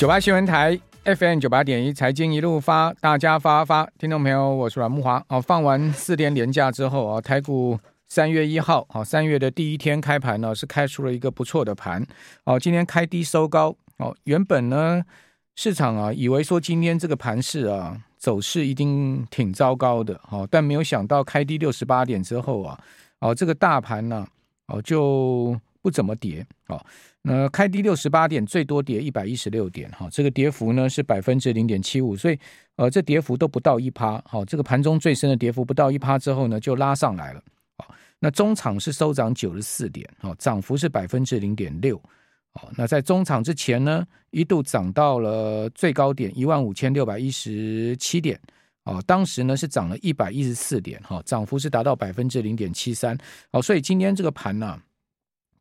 九八新闻台 FM 九八点一财经一路发，大家发发，听众朋友，我是阮慕驊。哦，放完四天连假之后啊，台股三月一号，好，三月的第一天开盘呢，是开出了一个不错的盘。哦，今天开低收高。哦，原本呢，市场啊，以为说今天这个盘势啊，走势一定挺糟糕的。哦，但没有想到开低六十八点之后啊，哦，这个大盘呢，哦，就不怎么跌。哦。那开低六十八点，最多跌一百一十六点，哈，这个跌幅呢是百分之零点七五，所以呃，这跌幅都不到一趴，好，这个盘中最深的跌幅不到一趴之后呢，就拉上来了，好，那中场是收涨九十四点，哦，涨幅是百分之零点六，哦，那在中场之前呢，一度涨到了最高点一万五千六百一十七点，哦，当时呢是涨了一百一十四点，哈，涨幅是达到百分之零点七三，哦，所以今天这个盘呢、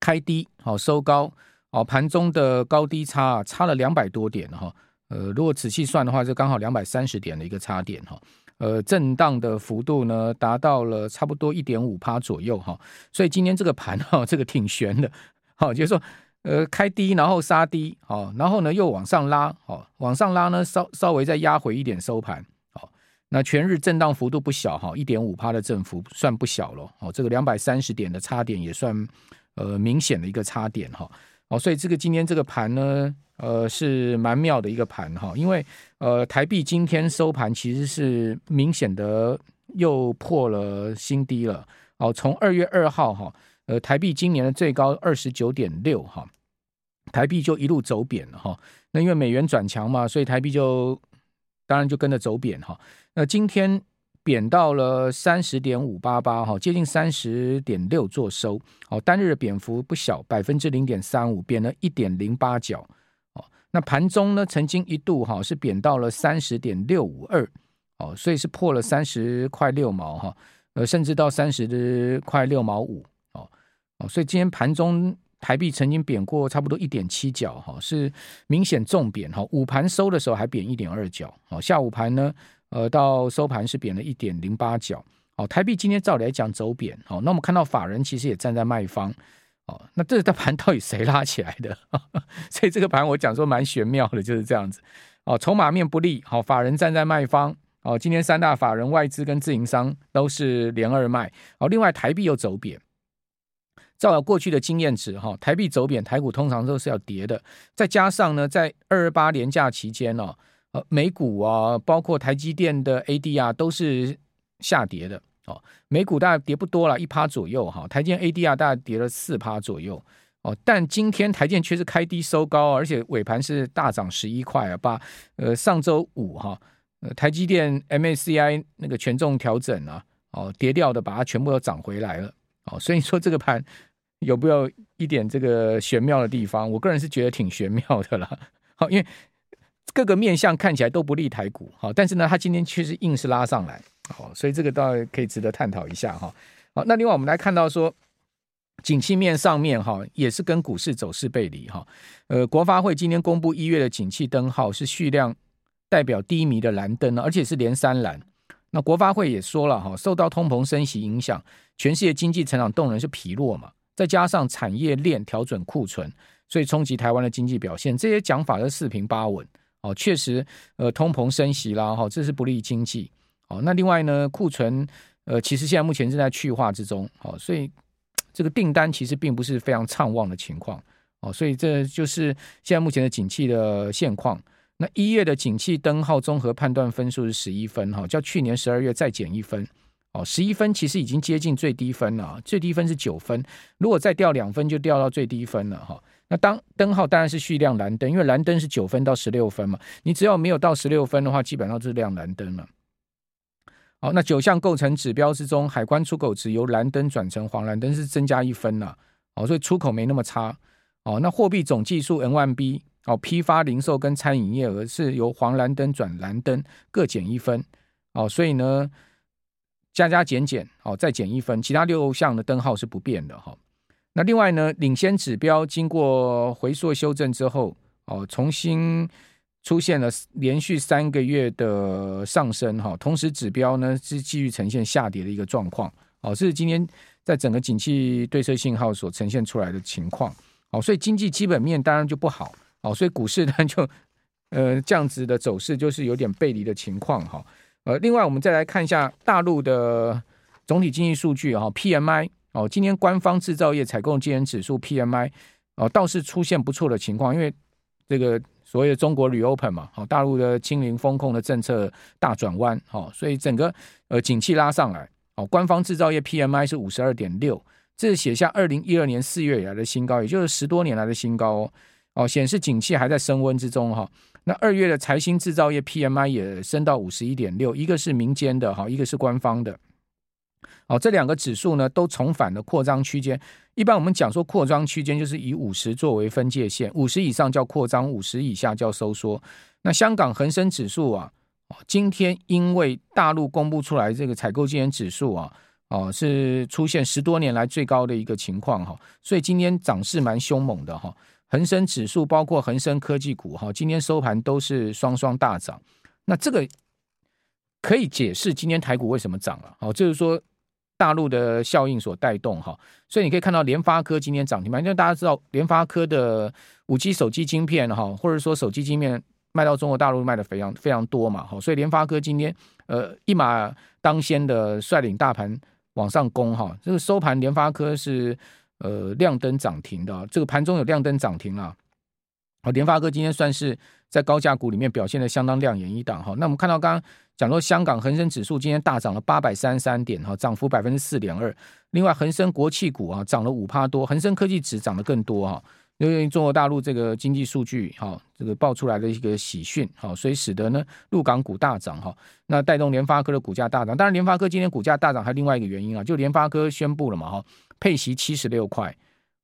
开低好收高哦，盘中的高低差差了两百多点哈，呃，如果仔细算的话，就刚好两百三十点的一个差点哈，呃，震荡的幅度呢达到了差不多一点五趴左右哈，所以今天这个盘哈，这个挺悬的，好，就是说呃开低然后杀低好，然后呢又往上拉好，往上拉呢稍稍微再压回一点收盘好，那全日震荡幅度不小哈，一点五趴的振幅算不小了哦，这个两百三十点的差点也算。呃，明显的一个差点哈，哦，所以这个今天这个盘呢，呃，是蛮妙的一个盘哈，因为呃，台币今天收盘其实是明显的又破了新低了，哦，从二月二号哈，呃，台币今年的最高二十九点六哈，台币就一路走贬了哈，那因为美元转强嘛，所以台币就当然就跟着走贬哈，那今天。贬到了三十点五八八哈，接近三十点六做收，哦，单日的贬幅不小，百分之零点三五，贬了一点零八角，哦，那盘中呢，曾经一度哈是贬到了三十点六五二，哦，所以是破了三十块六毛哈，呃，甚至到三十块六毛五，哦，哦，所以今天盘中台币曾经贬过差不多一点七角哈，是明显重贬哈，午盘收的时候还贬一点二角，哦，下午盘呢？呃，到收盘是贬了一点零八角，哦，台币今天照理来讲走贬，哦，那我们看到法人其实也站在卖方，哦，那这个盘到底谁拉起来的？所以这个盘我讲说蛮玄妙的，就是这样子，哦，筹码面不利，好，法人站在卖方，哦，今天三大法人外资跟自营商都是连二卖，哦，另外台币又走贬，照过去的经验值，哈，台币走贬，台股通常都是要跌的，再加上呢，在二二八连假期间哦。呃，美股啊，包括台积电的 ADR 都是下跌的哦。美股大概跌不多了，一趴左右哈。台积电 ADR 大概跌了四趴左右哦。但今天台积电却是开低收高，而且尾盘是大涨十一块啊，把呃上周五哈，呃台积电 MACI 那个权重调整啊，哦跌掉的把它全部都涨回来了哦。所以说这个盘有没有一点这个玄妙的地方？我个人是觉得挺玄妙的了。好，因为。各个面向看起来都不利台股，好，但是呢，它今天确实硬是拉上来，好，所以这个倒可以值得探讨一下哈。好，那另外我们来看到说，景气面上面哈，也是跟股市走势背离哈。呃，国发会今天公布一月的景气灯号是续亮代表低迷的蓝灯，而且是连三蓝。那国发会也说了哈，受到通膨升息影响，全世界经济成长动能是疲弱嘛，再加上产业链调整库存，所以冲击台湾的经济表现，这些讲法都四平八稳。哦，确实，呃，通膨升息啦，哈，这是不利经济。哦，那另外呢，库存，呃，其实现在目前正在去化之中。好，所以这个订单其实并不是非常畅旺的情况。哦，所以这就是现在目前的景气的现况。那一月的景气灯号综合判断分数是十一分，哈，较去年十二月再减一分。哦，十一分其实已经接近最低分了，最低分是九分，如果再掉两分就掉到最低分了，哈。那当灯号当然是续亮蓝灯，因为蓝灯是九分到十六分嘛，你只要没有到十六分的话，基本上就是亮蓝灯了。好，那九项构成指标之中，海关出口值由蓝灯转成黄蓝灯是增加一分了。哦，所以出口没那么差。哦，那货币总计数 M1B 哦，批发零售跟餐饮业额是由黄蓝灯转蓝灯各减一分。哦，所以呢，加加减减哦，再减一分，其他六项的灯号是不变的哈。那另外呢，领先指标经过回溯修正之后，哦，重新出现了连续三个月的上升，哈，同时指标呢是继续呈现下跌的一个状况，哦，这是今天在整个景气对策信号所呈现出来的情况，哦，所以经济基本面当然就不好，哦，所以股市呢就呃这样子的走势就是有点背离的情况哈。呃，另外我们再来看一下大陆的总体经济数据哈，PMI 哦，今天官方制造业采购经理指数 PMI 哦倒是出现不错的情况，因为这个所谓的中国 reopen 嘛，好，大陆的清零风控的政策大转弯，好，所以整个呃景气拉上来，哦，官方制造业 PMI 是五十二点六，这是写下二零一二年四月以来的新高，也就是十多年来的新高哦，哦，显示景气还在升温之中哈。那二月的财新制造业 PMI 也升到五十一点六，一个是民间的哈，一个是官方的。好，这两个指数呢都重返了扩张区间。一般我们讲说扩张区间就是以五十作为分界线，五十以上叫扩张，五十以下叫收缩。那香港恒生指数啊，哦今天因为大陆公布出来这个采购经理指数啊，哦是出现十多年来最高的一个情况哈，所以今天涨势蛮凶猛的哈。恒生指数包括恒生科技股哈，今天收盘都是双双大涨。那这个可以解释今天台股为什么涨了，哦，就是说。大陆的效应所带动哈，所以你可以看到联发科今天涨停板，因为大家知道联发科的五 G 手机晶片哈，或者说手机晶片卖到中国大陆卖的非常非常多嘛，哈，所以联发科今天呃一马当先的率领大盘往上攻哈，这个收盘联发科是呃亮灯涨停的，这个盘中有亮灯涨停了，好，联发科今天算是在高价股里面表现的相当亮眼一档哈，那我们看到刚刚。讲说香港恒生指数今天大涨了八百三十三点哈，涨幅百分之四点二。另外恒生国企股啊涨了五趴多，恒生科技指涨得更多哈。因为中国大陆这个经济数据哈，这个爆出来的一个喜讯哈，所以使得呢陆港股大涨哈，那带动联发科的股价大涨。当然联发科今天股价大涨还有另外一个原因啊，就联发科宣布了嘛哈，配息七十六块，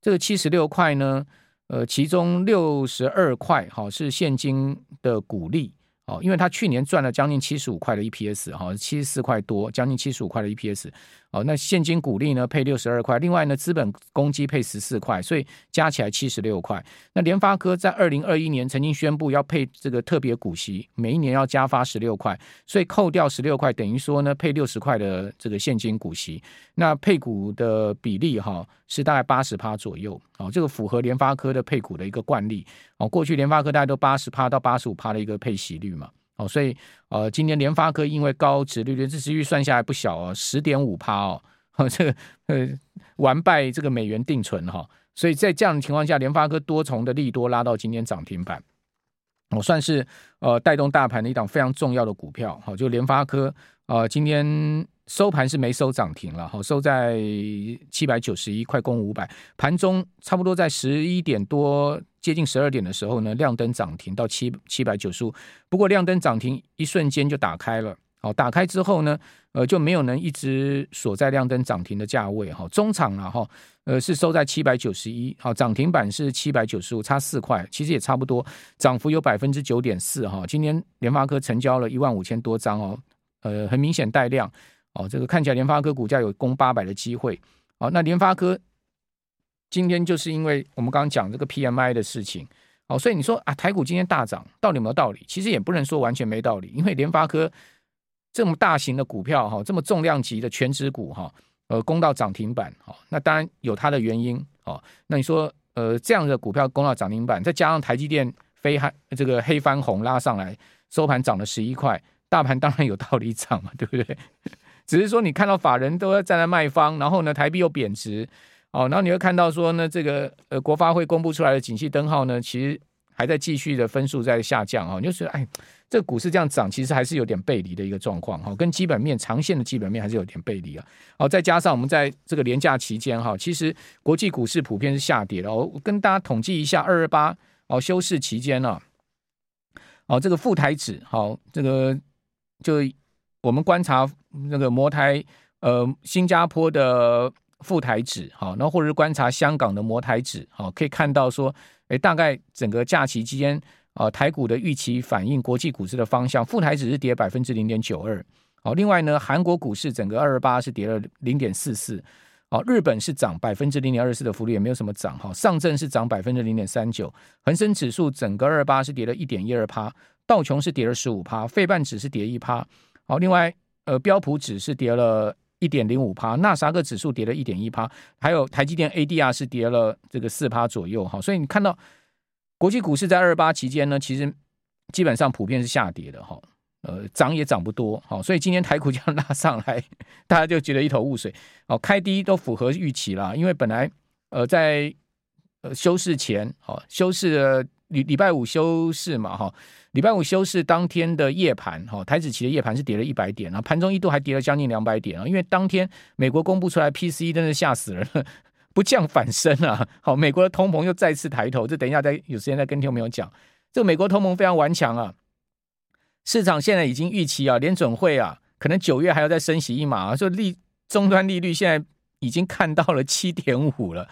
这个七十六块呢，呃，其中六十二块哈是现金的股利。哦，因为他去年赚了将近七十五块的 EPS，哈，七十四块多，将近七十五块的 EPS。哦，那现金股利呢配六十二块，另外呢资本公积配十四块，所以加起来七十六块。那联发科在二零二一年曾经宣布要配这个特别股息，每一年要加发十六块，所以扣掉十六块，等于说呢配六十块的这个现金股息。那配股的比例哈是大概八十趴左右，哦，这个符合联发科的配股的一个惯例。哦，过去联发科大概都八十趴到八十五趴的一个配息率。哦，所以呃，今天联发科因为高值利率，这殖利率算下来不小哦，十点五趴哦，这个呃完败这个美元定存哈、哦，所以在这样的情况下，联发科多重的利多拉到今天涨停板，我、算是呃带动大盘的一档非常重要的股票，好、哦，就联发科呃今天。收盘是没收涨停了，哈，收在七百九十一，快攻五百。盘中差不多在十一点多，接近十二点的时候呢，亮灯涨停到七七百九十五。不过亮灯涨停一瞬间就打开了，好，打开之后呢，呃，就没有能一直锁在亮灯涨停的价位，哈，中场了哈，呃，是收在七百九十一，好，涨停板是七百九十五，差四块，其实也差不多，涨幅有百分之九点四，哈。今天联发科成交了一万五千多张哦，呃，很明显带量。哦，这个看起来联发科股价有攻八百的机会。哦，那联发科今天就是因为我们刚刚讲这个 PMI 的事情，哦，所以你说啊，台股今天大涨，到底有没有道理？其实也不能说完全没道理，因为联发科这么大型的股票，哈，这么重量级的全值股，哈，呃，攻到涨停板，哈，那当然有它的原因，哦，那你说，呃，这样的股票攻到涨停板，再加上台积电飞黑这个黑翻红拉上来，收盘涨了十一块，大盘当然有道理涨嘛，对不对？只是说，你看到法人都在站在卖方，然后呢，台币又贬值，哦，然后你会看到说呢，这个呃，国发会公布出来的景气灯号呢，其实还在继续的分数在下降啊，你就觉得哎，这个股市这样涨，其实还是有点背离的一个状况哈，跟基本面长线的基本面还是有点背离啊。哦，再加上我们在这个连假期间哈，其实国际股市普遍是下跌的。我跟大家统计一下，二二八哦休市期间呢，哦这个富台指好，这个就。我们观察那个摩台，呃，新加坡的富台指，好，然后或者是观察香港的摩台指，好，可以看到说，诶，大概整个假期期间，啊，台股的预期反映国际股市的方向，富台指是跌百分之零点九二，好，另外呢，韩国股市整个二二八是跌了零点四四，好，日本是涨百分之零点二四的幅度，也没有什么涨，哈，上证是涨百分之零点三九，恒生指数整个二二八是跌了一点一二趴，道琼是跌了十五趴，费半指是跌一趴。好，另外，呃，标普指是跌了一点零五趴，纳斯达克指数跌了一点一趴，还有台积电 ADR 是跌了这个四趴左右。好，所以你看到国际股市在二八期间呢，其实基本上普遍是下跌的哈，呃，涨也涨不多，好，所以今天台股这样拉上来，大家就觉得一头雾水，哦，开低都符合预期啦，因为本来呃在呃休市前，好，休市的礼礼拜五休市嘛，哈，礼拜五休市当天的夜盘，哈，台指期的夜盘是跌了一百点啊，盘中一度还跌了将近两百点啊，因为当天美国公布出来 PCE 真的吓死人，不降反升啊，好，美国的通膨又再次抬头，这等一下再有时间再跟听众朋友讲。这个美国通膨非常顽强啊，市场现在已经预期啊，联准会啊，可能九月还要再升息一码啊，说利终端利率现在已经看到了七点五了，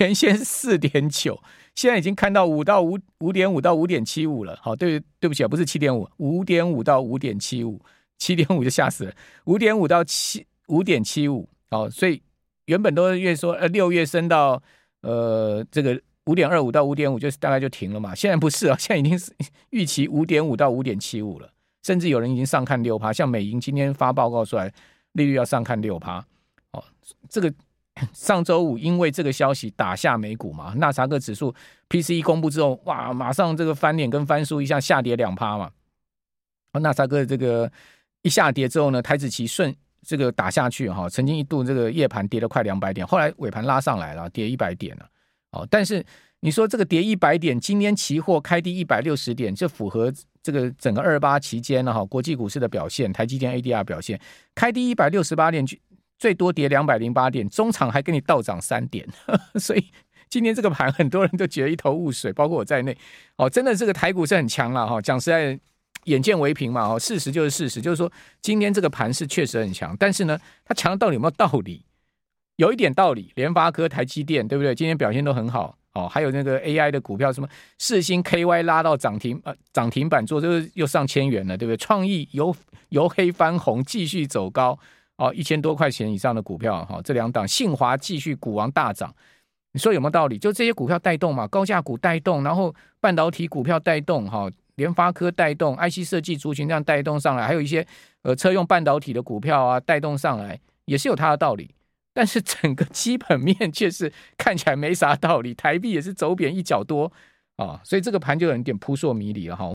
原先四点九，现在已经看到五到五五点五到五点七五了。好，对对不起啊，不是七点五，五点五到五点七五，七点五就吓死了，五点五到七五点七五。好，所以原本都是月说呃六月升到呃这个。五点二五到五点五，就是大概就停了嘛。现在不是啊，现在已经是预期五点五到五点七五了，甚至有人已经上看六趴。像美银今天发报告出来，利率要上看六趴。哦，这个上周五因为这个消息打下美股嘛，纳查克指数 PCE 公布之后，哇，马上这个翻脸跟翻书一下下跌两趴嘛。纳斯达克这个一下跌之后呢，台指期顺这个打下去哈，曾经一度这个夜盘跌了快两百点，后来尾盘拉上来了，跌一百点了。哦，但是你说这个跌一百点，今天期货开低一百六十点，这符合这个整个二八期间呢哈，国际股市的表现，台积电 ADR 表现，开低一百六十八点，最多跌两百零八点，中场还给你倒涨三点，所以今天这个盘很多人都觉得一头雾水，包括我在内。哦，真的这个台股是很强了哈，讲实在，眼见为凭嘛，哦，事实就是事实，就是说今天这个盘是确实很强，但是呢，它强的到底有没有道理？有一点道理，联发科、台积电，对不对？今天表现都很好哦。还有那个 AI 的股票，什么四星 KY 拉到涨停呃涨停板做，就是又上千元了，对不对？创意由由黑翻红，继续走高哦，一千多块钱以上的股票哈、哦，这两档信华继续股王大涨，你说有没有道理？就这些股票带动嘛，高价股带动，然后半导体股票带动哈，联发科带动，IC 设计族群这样带动上来，还有一些呃车用半导体的股票啊带动上来，也是有它的道理。但是整个基本面却是看起来没啥道理，台币也是走贬一角多啊，所以这个盘就有点扑朔迷离了哈。